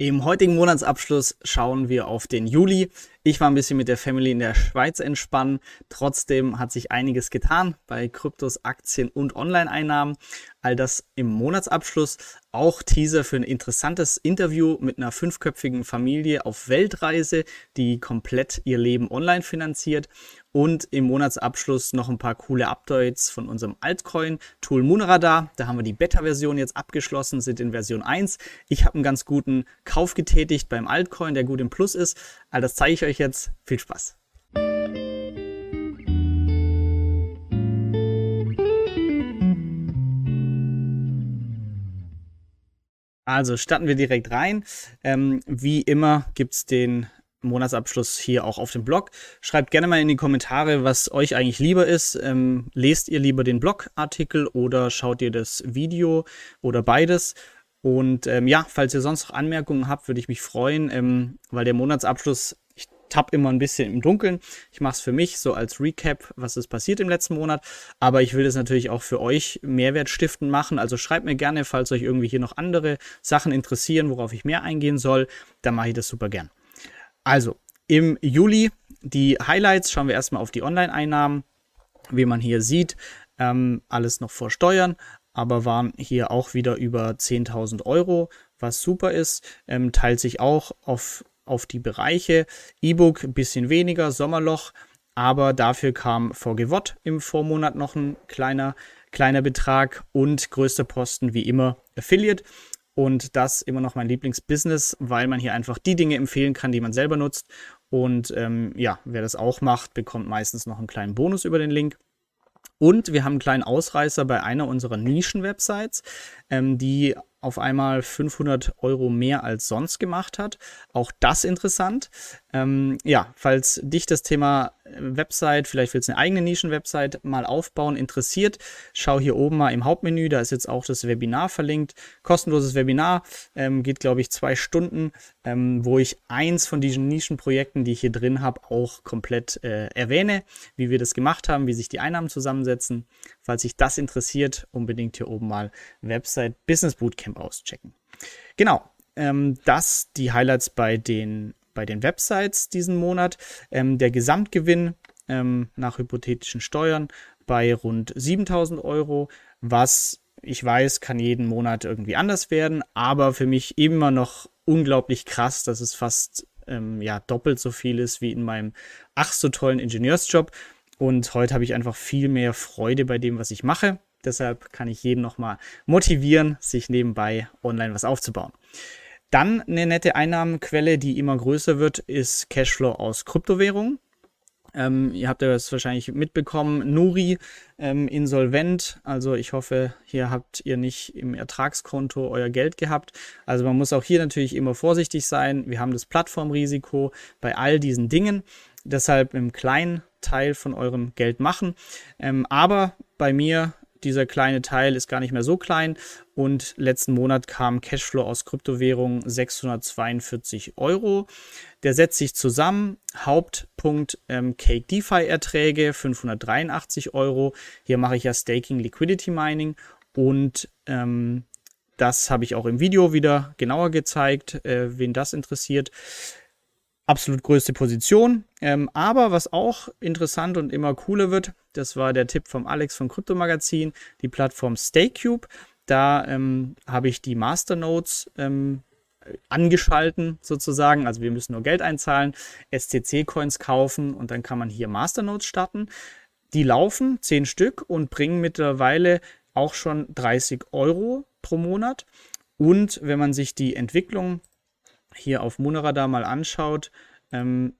Im heutigen Monatsabschluss schauen wir auf den Juli. Ich war ein bisschen mit der Family in der Schweiz entspannen. Trotzdem hat sich einiges getan bei Kryptos, Aktien und Online-Einnahmen. All das im Monatsabschluss. Auch Teaser für ein interessantes Interview mit einer fünfköpfigen Familie auf Weltreise, die komplett ihr Leben online finanziert. Und im Monatsabschluss noch ein paar coole Updates von unserem Altcoin-Tool Moonradar. Da haben wir die Beta-Version jetzt abgeschlossen, sind in Version 1. Ich habe einen ganz guten Kauf getätigt beim Altcoin, der gut im Plus ist. All das zeige ich euch jetzt. Viel Spaß! Also starten wir direkt rein. Ähm, wie immer gibt es den Monatsabschluss hier auch auf dem Blog. Schreibt gerne mal in die Kommentare, was euch eigentlich lieber ist. Ähm, lest ihr lieber den Blogartikel oder schaut ihr das Video oder beides? Und ähm, ja, falls ihr sonst noch Anmerkungen habt, würde ich mich freuen, ähm, weil der Monatsabschluss, tapp immer ein bisschen im Dunkeln. Ich mache es für mich so als Recap, was ist passiert im letzten Monat. Aber ich will das natürlich auch für euch Mehrwert stiften machen. Also schreibt mir gerne, falls euch irgendwie hier noch andere Sachen interessieren, worauf ich mehr eingehen soll. Dann mache ich das super gern. Also, im Juli die Highlights, schauen wir erstmal auf die Online-Einnahmen. Wie man hier sieht, ähm, alles noch vor Steuern, aber waren hier auch wieder über 10.000 Euro, was super ist. Ähm, teilt sich auch auf, auf die Bereiche. E-Book ein bisschen weniger, Sommerloch, aber dafür kam VGWOT im Vormonat noch ein kleiner, kleiner Betrag und größter Posten wie immer Affiliate. Und das immer noch mein Lieblingsbusiness, weil man hier einfach die Dinge empfehlen kann, die man selber nutzt. Und ähm, ja, wer das auch macht, bekommt meistens noch einen kleinen Bonus über den Link. Und wir haben einen kleinen Ausreißer bei einer unserer Nischen-Websites, ähm, die auf einmal 500 Euro mehr als sonst gemacht hat. Auch das interessant. Ähm, ja, falls dich das Thema äh, Website, vielleicht willst du eine eigene Nischen-Website mal aufbauen, interessiert, schau hier oben mal im Hauptmenü, da ist jetzt auch das Webinar verlinkt. Kostenloses Webinar, ähm, geht glaube ich zwei Stunden, ähm, wo ich eins von diesen Nischenprojekten, die ich hier drin habe, auch komplett äh, erwähne, wie wir das gemacht haben, wie sich die Einnahmen zusammensetzen. Falls sich das interessiert, unbedingt hier oben mal Website Business Bootcamp auschecken. Genau, ähm, das die Highlights bei den bei den Websites diesen Monat. Ähm, der Gesamtgewinn ähm, nach hypothetischen Steuern bei rund 7000 Euro, was ich weiß, kann jeden Monat irgendwie anders werden, aber für mich immer noch unglaublich krass, dass es fast ähm, ja, doppelt so viel ist wie in meinem ach so tollen Ingenieursjob. Und heute habe ich einfach viel mehr Freude bei dem, was ich mache. Deshalb kann ich jeden nochmal motivieren, sich nebenbei online was aufzubauen. Dann eine nette Einnahmenquelle, die immer größer wird, ist Cashflow aus Kryptowährungen. Ähm, ihr habt das wahrscheinlich mitbekommen. Nuri ähm, insolvent. Also ich hoffe, hier habt ihr nicht im Ertragskonto euer Geld gehabt. Also man muss auch hier natürlich immer vorsichtig sein. Wir haben das Plattformrisiko bei all diesen Dingen. Deshalb im kleinen Teil von eurem Geld machen. Ähm, aber bei mir dieser kleine Teil ist gar nicht mehr so klein und letzten Monat kam Cashflow aus Kryptowährungen 642 Euro. Der setzt sich zusammen. Hauptpunkt ähm, Cake DeFi Erträge 583 Euro. Hier mache ich ja Staking Liquidity Mining und ähm, das habe ich auch im Video wieder genauer gezeigt, äh, wen das interessiert absolut größte Position. Ähm, aber was auch interessant und immer cooler wird, das war der Tipp vom Alex vom Kryptomagazin, die Plattform StakeCube. Da ähm, habe ich die Masternodes ähm, angeschalten sozusagen. Also wir müssen nur Geld einzahlen, STC-Coins kaufen und dann kann man hier Masternodes starten. Die laufen zehn Stück und bringen mittlerweile auch schon 30 Euro pro Monat. Und wenn man sich die Entwicklung hier auf Monoradar mal anschaut, ähm,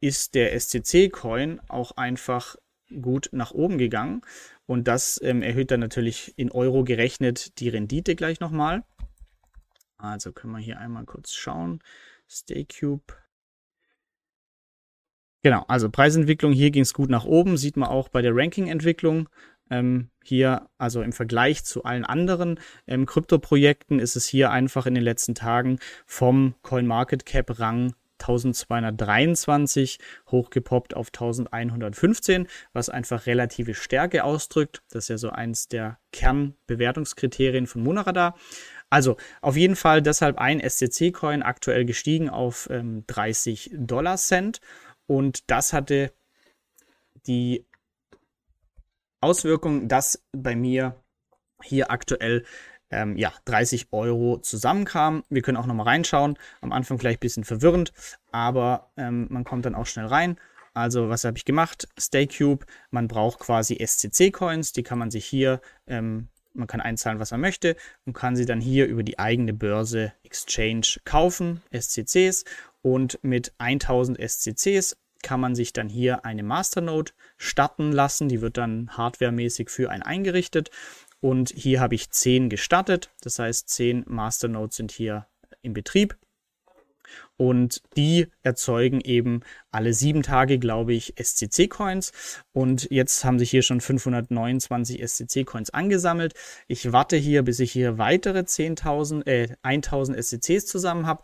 ist der SCC-Coin auch einfach gut nach oben gegangen. Und das ähm, erhöht dann natürlich in Euro gerechnet die Rendite gleich nochmal. Also können wir hier einmal kurz schauen. StayCube. Genau, also Preisentwicklung, hier ging es gut nach oben, sieht man auch bei der Ranking-Entwicklung. Ähm, hier, also im Vergleich zu allen anderen ähm, Krypto-Projekten, ist es hier einfach in den letzten Tagen vom CoinMarketCap-Rang 1223 hochgepoppt auf 1115, was einfach relative Stärke ausdrückt. Das ist ja so eins der Kernbewertungskriterien von Monaradar. Also auf jeden Fall deshalb ein SCC-Coin aktuell gestiegen auf ähm, 30 Dollar Cent und das hatte die Auswirkung, dass bei mir hier aktuell ähm, ja, 30 Euro zusammenkamen. Wir können auch nochmal reinschauen. Am Anfang vielleicht ein bisschen verwirrend, aber ähm, man kommt dann auch schnell rein. Also, was habe ich gemacht? StayCube, man braucht quasi SCC-Coins, die kann man sich hier, ähm, man kann einzahlen, was man möchte und kann sie dann hier über die eigene Börse Exchange kaufen, SCCs. Und mit 1000 SCCs kann man sich dann hier eine Masternode starten lassen. Die wird dann hardwaremäßig für einen eingerichtet. Und hier habe ich 10 gestartet. Das heißt, 10 Masternodes sind hier in Betrieb. Und die erzeugen eben alle sieben Tage, glaube ich, SCC-Coins. Und jetzt haben sich hier schon 529 SCC-Coins angesammelt. Ich warte hier, bis ich hier weitere 10.000, äh, 1000 SCCs zusammen habe.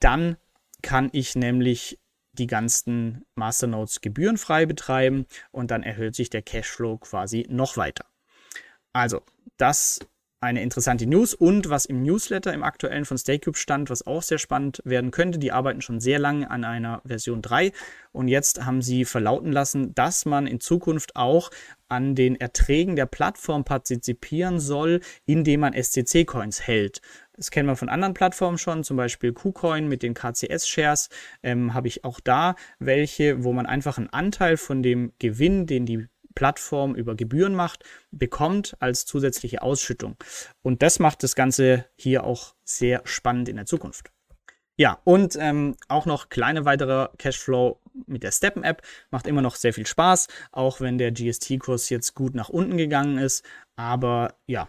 Dann kann ich nämlich die ganzen Masternodes gebührenfrei betreiben und dann erhöht sich der Cashflow quasi noch weiter. Also, das eine interessante News und was im Newsletter im aktuellen von StayCube stand, was auch sehr spannend werden könnte. Die arbeiten schon sehr lange an einer Version 3 und jetzt haben sie verlauten lassen, dass man in Zukunft auch an den Erträgen der Plattform partizipieren soll, indem man SCC-Coins hält. Das kennen wir von anderen Plattformen schon, zum Beispiel KuCoin mit den KCS-Shares. Ähm, Habe ich auch da welche, wo man einfach einen Anteil von dem Gewinn, den die Plattform über Gebühren macht, bekommt als zusätzliche Ausschüttung. Und das macht das Ganze hier auch sehr spannend in der Zukunft. Ja, und ähm, auch noch kleine weitere Cashflow mit der Steppen-App. Macht immer noch sehr viel Spaß, auch wenn der GST-Kurs jetzt gut nach unten gegangen ist. Aber ja,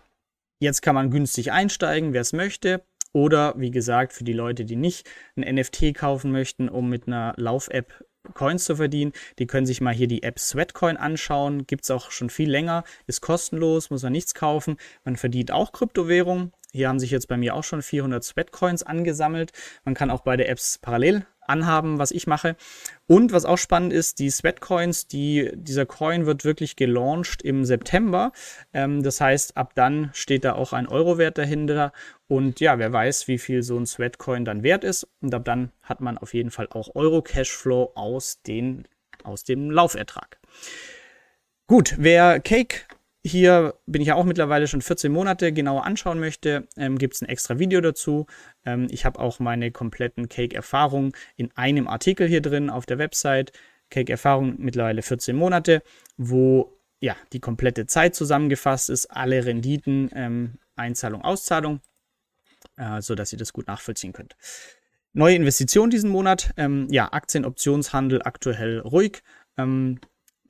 jetzt kann man günstig einsteigen, wer es möchte. Oder wie gesagt, für die Leute, die nicht ein NFT kaufen möchten, um mit einer Lauf-App Coins zu verdienen. Die können sich mal hier die App Sweatcoin anschauen. Gibt es auch schon viel länger. Ist kostenlos, muss man nichts kaufen. Man verdient auch Kryptowährung. Hier haben sich jetzt bei mir auch schon 400 Sweatcoins angesammelt. Man kann auch beide Apps parallel anhaben, was ich mache. Und was auch spannend ist, die Sweatcoins, die, dieser Coin wird wirklich gelauncht im September. Ähm, das heißt, ab dann steht da auch ein Euro-Wert dahinter. Und ja, wer weiß, wie viel so ein Sweatcoin dann wert ist. Und ab dann hat man auf jeden Fall auch Euro-Cashflow aus, aus dem Laufertrag. Gut, wer Cake hier bin ich ja auch mittlerweile schon 14 Monate genauer anschauen möchte, ähm, gibt es ein extra Video dazu. Ähm, ich habe auch meine kompletten Cake-Erfahrungen in einem Artikel hier drin auf der Website. Cake-Erfahrung mittlerweile 14 Monate, wo ja die komplette Zeit zusammengefasst ist, alle Renditen, ähm, Einzahlung, Auszahlung, äh, sodass ihr das gut nachvollziehen könnt. Neue Investition diesen Monat, ähm, ja, Aktienoptionshandel aktuell ruhig. Ähm,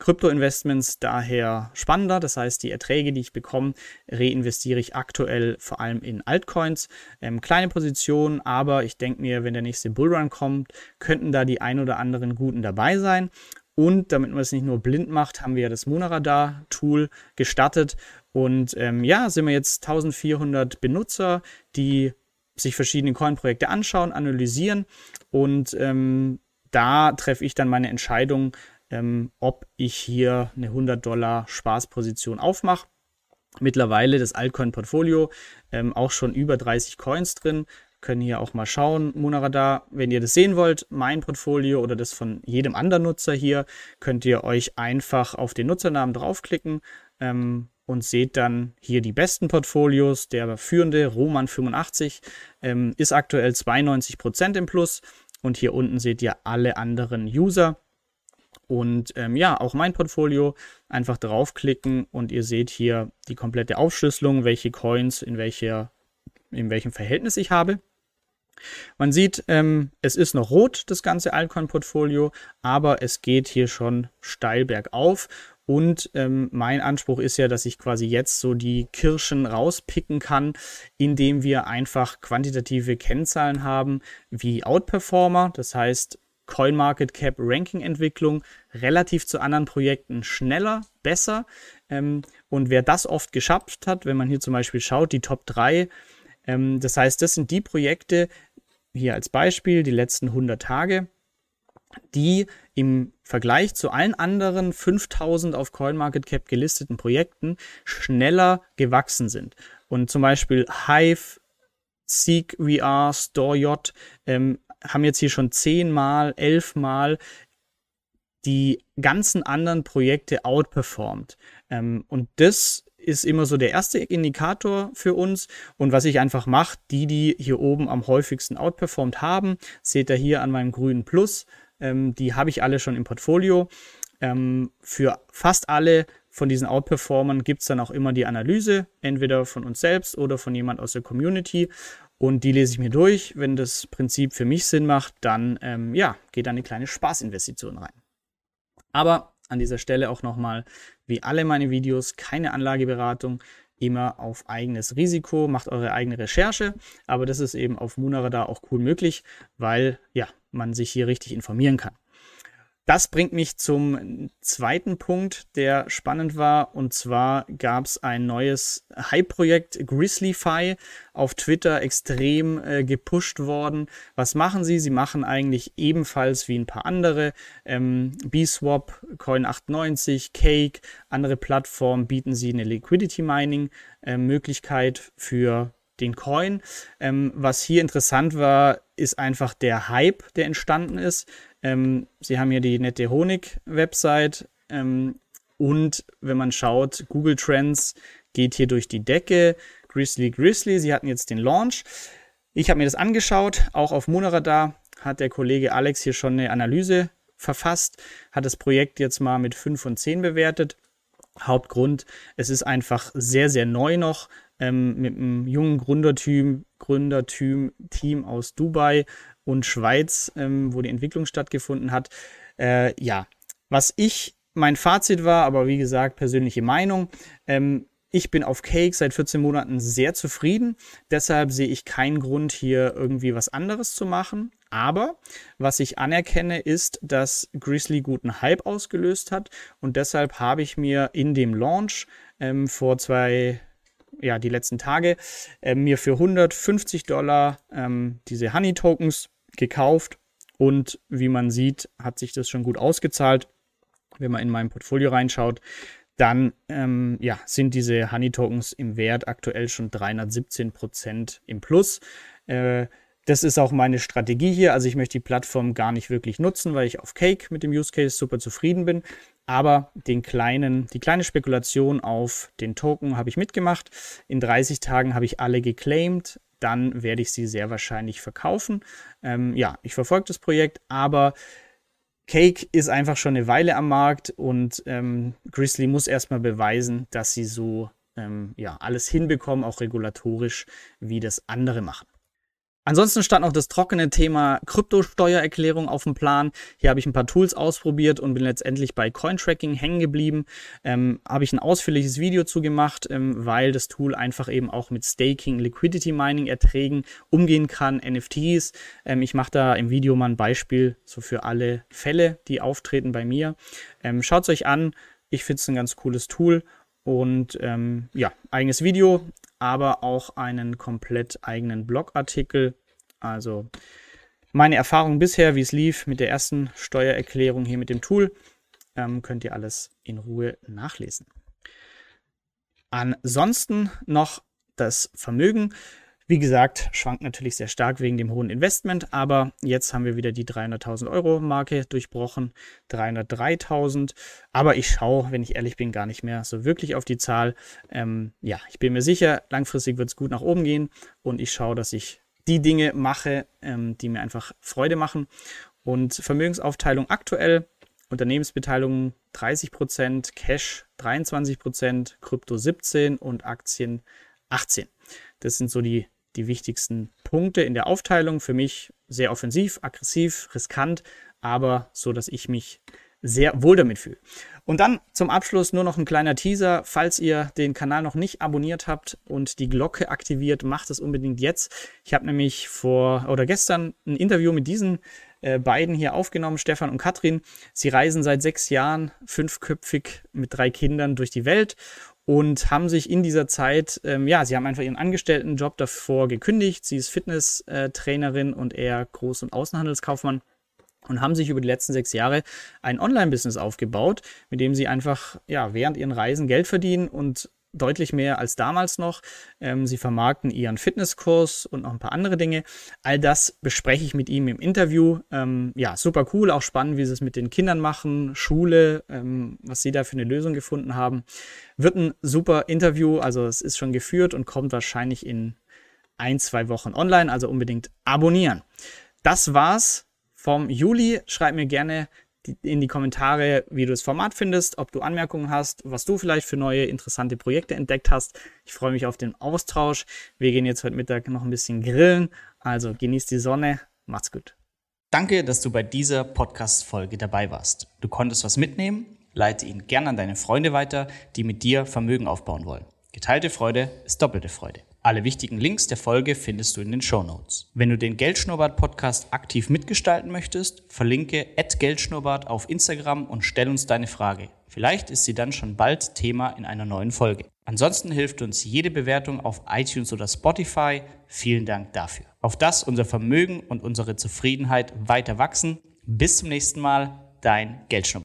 Krypto-Investments daher spannender. Das heißt, die Erträge, die ich bekomme, reinvestiere ich aktuell vor allem in Altcoins. Ähm, kleine Positionen, aber ich denke mir, wenn der nächste Bullrun kommt, könnten da die ein oder anderen guten dabei sein. Und damit man es nicht nur blind macht, haben wir ja das Monaradar-Tool gestartet. Und ähm, ja, sind wir jetzt 1400 Benutzer, die sich verschiedene Coin-Projekte anschauen, analysieren und ähm, da treffe ich dann meine Entscheidung, ähm, ob ich hier eine 100 Dollar Spaßposition aufmache. Mittlerweile das Altcoin-Portfolio ähm, auch schon über 30 Coins drin. Können hier auch mal schauen, Monaradar. Wenn ihr das sehen wollt, mein Portfolio oder das von jedem anderen Nutzer hier, könnt ihr euch einfach auf den Nutzernamen draufklicken ähm, und seht dann hier die besten Portfolios. Der führende Roman85 ähm, ist aktuell 92% im Plus und hier unten seht ihr alle anderen User. Und ähm, ja, auch mein Portfolio einfach draufklicken und ihr seht hier die komplette Aufschlüsselung, welche Coins in, welcher, in welchem Verhältnis ich habe. Man sieht, ähm, es ist noch rot, das ganze Altcoin-Portfolio, aber es geht hier schon steil bergauf. Und ähm, mein Anspruch ist ja, dass ich quasi jetzt so die Kirschen rauspicken kann, indem wir einfach quantitative Kennzahlen haben wie Outperformer. Das heißt, CoinMarketCap Ranking-Entwicklung relativ zu anderen Projekten schneller, besser. Ähm, und wer das oft geschafft hat, wenn man hier zum Beispiel schaut, die Top 3, ähm, das heißt, das sind die Projekte, hier als Beispiel, die letzten 100 Tage, die im Vergleich zu allen anderen 5000 auf CoinMarketCap gelisteten Projekten schneller gewachsen sind. Und zum Beispiel Hive, Seek VR, StoreJ, ähm, haben jetzt hier schon zehnmal, elfmal die ganzen anderen Projekte outperformed. Ähm, und das ist immer so der erste Indikator für uns. Und was ich einfach mache, die, die hier oben am häufigsten outperformed haben, seht ihr hier an meinem grünen Plus, ähm, die habe ich alle schon im Portfolio. Ähm, für fast alle von diesen Outperformern gibt es dann auch immer die Analyse, entweder von uns selbst oder von jemand aus der Community. Und die lese ich mir durch. Wenn das Prinzip für mich Sinn macht, dann ähm, ja, geht da eine kleine Spaßinvestition rein. Aber an dieser Stelle auch nochmal, wie alle meine Videos, keine Anlageberatung, immer auf eigenes Risiko, macht eure eigene Recherche, aber das ist eben auf Munarada auch cool möglich, weil ja, man sich hier richtig informieren kann. Das bringt mich zum zweiten Punkt, der spannend war. Und zwar gab es ein neues Hype-Projekt, Grizzlyfy, auf Twitter extrem äh, gepusht worden. Was machen sie? Sie machen eigentlich ebenfalls wie ein paar andere. Ähm, BSwap, Coin98, Cake, andere Plattformen bieten sie eine Liquidity Mining äh, Möglichkeit für den Coin. Ähm, was hier interessant war, ist einfach der Hype, der entstanden ist. Ähm, sie haben hier die nette Honig-Website ähm, und wenn man schaut, Google Trends geht hier durch die Decke. Grizzly Grizzly, sie hatten jetzt den Launch. Ich habe mir das angeschaut, auch auf Monoradar hat der Kollege Alex hier schon eine Analyse verfasst, hat das Projekt jetzt mal mit 5 von 10 bewertet. Hauptgrund, es ist einfach sehr, sehr neu noch ähm, mit einem jungen Gründerteam, Gründerteam Team aus Dubai und Schweiz, ähm, wo die Entwicklung stattgefunden hat. Äh, ja, was ich, mein Fazit war, aber wie gesagt, persönliche Meinung. Ähm, ich bin auf Cake seit 14 Monaten sehr zufrieden. Deshalb sehe ich keinen Grund, hier irgendwie was anderes zu machen. Aber was ich anerkenne, ist, dass Grizzly guten Hype ausgelöst hat. Und deshalb habe ich mir in dem Launch ähm, vor zwei, ja, die letzten Tage, äh, mir für 150 Dollar ähm, diese Honey Tokens gekauft und wie man sieht, hat sich das schon gut ausgezahlt. Wenn man in mein Portfolio reinschaut, dann ähm, ja, sind diese Honey Tokens im Wert aktuell schon 317 Prozent im Plus. Äh, das ist auch meine Strategie hier. Also ich möchte die Plattform gar nicht wirklich nutzen, weil ich auf Cake mit dem Use Case super zufrieden bin. Aber den kleinen, die kleine Spekulation auf den Token habe ich mitgemacht. In 30 Tagen habe ich alle geclaimed dann werde ich sie sehr wahrscheinlich verkaufen. Ähm, ja, ich verfolge das Projekt, aber Cake ist einfach schon eine Weile am Markt und ähm, Grizzly muss erstmal beweisen, dass sie so ähm, ja, alles hinbekommen, auch regulatorisch, wie das andere machen. Ansonsten stand noch das trockene Thema Kryptosteuererklärung auf dem Plan. Hier habe ich ein paar Tools ausprobiert und bin letztendlich bei Cointracking hängen geblieben. Ähm, habe ich ein ausführliches Video zu gemacht, ähm, weil das Tool einfach eben auch mit Staking, Liquidity Mining Erträgen umgehen kann, NFTs. Ähm, ich mache da im Video mal ein Beispiel so für alle Fälle, die auftreten bei mir. Ähm, Schaut es euch an. Ich finde es ein ganz cooles Tool und ähm, ja, eigenes Video, aber auch einen komplett eigenen Blogartikel. Also meine Erfahrung bisher, wie es lief mit der ersten Steuererklärung hier mit dem Tool, ähm, könnt ihr alles in Ruhe nachlesen. Ansonsten noch das Vermögen. Wie gesagt, schwankt natürlich sehr stark wegen dem hohen Investment, aber jetzt haben wir wieder die 300.000 Euro Marke durchbrochen, 303.000. Aber ich schaue, wenn ich ehrlich bin, gar nicht mehr so wirklich auf die Zahl. Ähm, ja, ich bin mir sicher, langfristig wird es gut nach oben gehen und ich schaue, dass ich die Dinge mache, ähm, die mir einfach Freude machen. Und Vermögensaufteilung aktuell, Unternehmensbeteiligung 30%, Cash 23%, Krypto 17% und Aktien 18%. Das sind so die die wichtigsten Punkte in der Aufteilung. Für mich sehr offensiv, aggressiv, riskant, aber so, dass ich mich sehr wohl damit fühle. Und dann zum Abschluss nur noch ein kleiner Teaser. Falls ihr den Kanal noch nicht abonniert habt und die Glocke aktiviert, macht es unbedingt jetzt. Ich habe nämlich vor oder gestern ein Interview mit diesen äh, beiden hier aufgenommen, Stefan und Katrin. Sie reisen seit sechs Jahren fünfköpfig mit drei Kindern durch die Welt und haben sich in dieser Zeit, ähm, ja, sie haben einfach ihren Angestelltenjob davor gekündigt. Sie ist Fitnesstrainerin und er Groß- und Außenhandelskaufmann und haben sich über die letzten sechs Jahre ein Online-Business aufgebaut, mit dem sie einfach, ja, während ihren Reisen Geld verdienen und deutlich mehr als damals noch. Ähm, sie vermarkten ihren Fitnesskurs und noch ein paar andere Dinge. All das bespreche ich mit ihm im Interview. Ähm, ja, super cool, auch spannend, wie sie es mit den Kindern machen, Schule, ähm, was sie da für eine Lösung gefunden haben. Wird ein super Interview, also es ist schon geführt und kommt wahrscheinlich in ein, zwei Wochen online, also unbedingt abonnieren. Das war's vom Juli. Schreib mir gerne in die Kommentare, wie du das Format findest, ob du Anmerkungen hast, was du vielleicht für neue interessante Projekte entdeckt hast. Ich freue mich auf den Austausch. Wir gehen jetzt heute Mittag noch ein bisschen grillen. Also genießt die Sonne. Macht's gut. Danke, dass du bei dieser Podcast-Folge dabei warst. Du konntest was mitnehmen. Leite ihn gern an deine Freunde weiter, die mit dir Vermögen aufbauen wollen. Geteilte Freude ist doppelte Freude. Alle wichtigen Links der Folge findest du in den Show Notes. Wenn du den Geldschnurrbart Podcast aktiv mitgestalten möchtest, verlinke @geldschnurrbart auf Instagram und stell uns deine Frage. Vielleicht ist sie dann schon bald Thema in einer neuen Folge. Ansonsten hilft uns jede Bewertung auf iTunes oder Spotify. Vielen Dank dafür. Auf das unser Vermögen und unsere Zufriedenheit weiter wachsen. Bis zum nächsten Mal, dein Geldschnurrbart.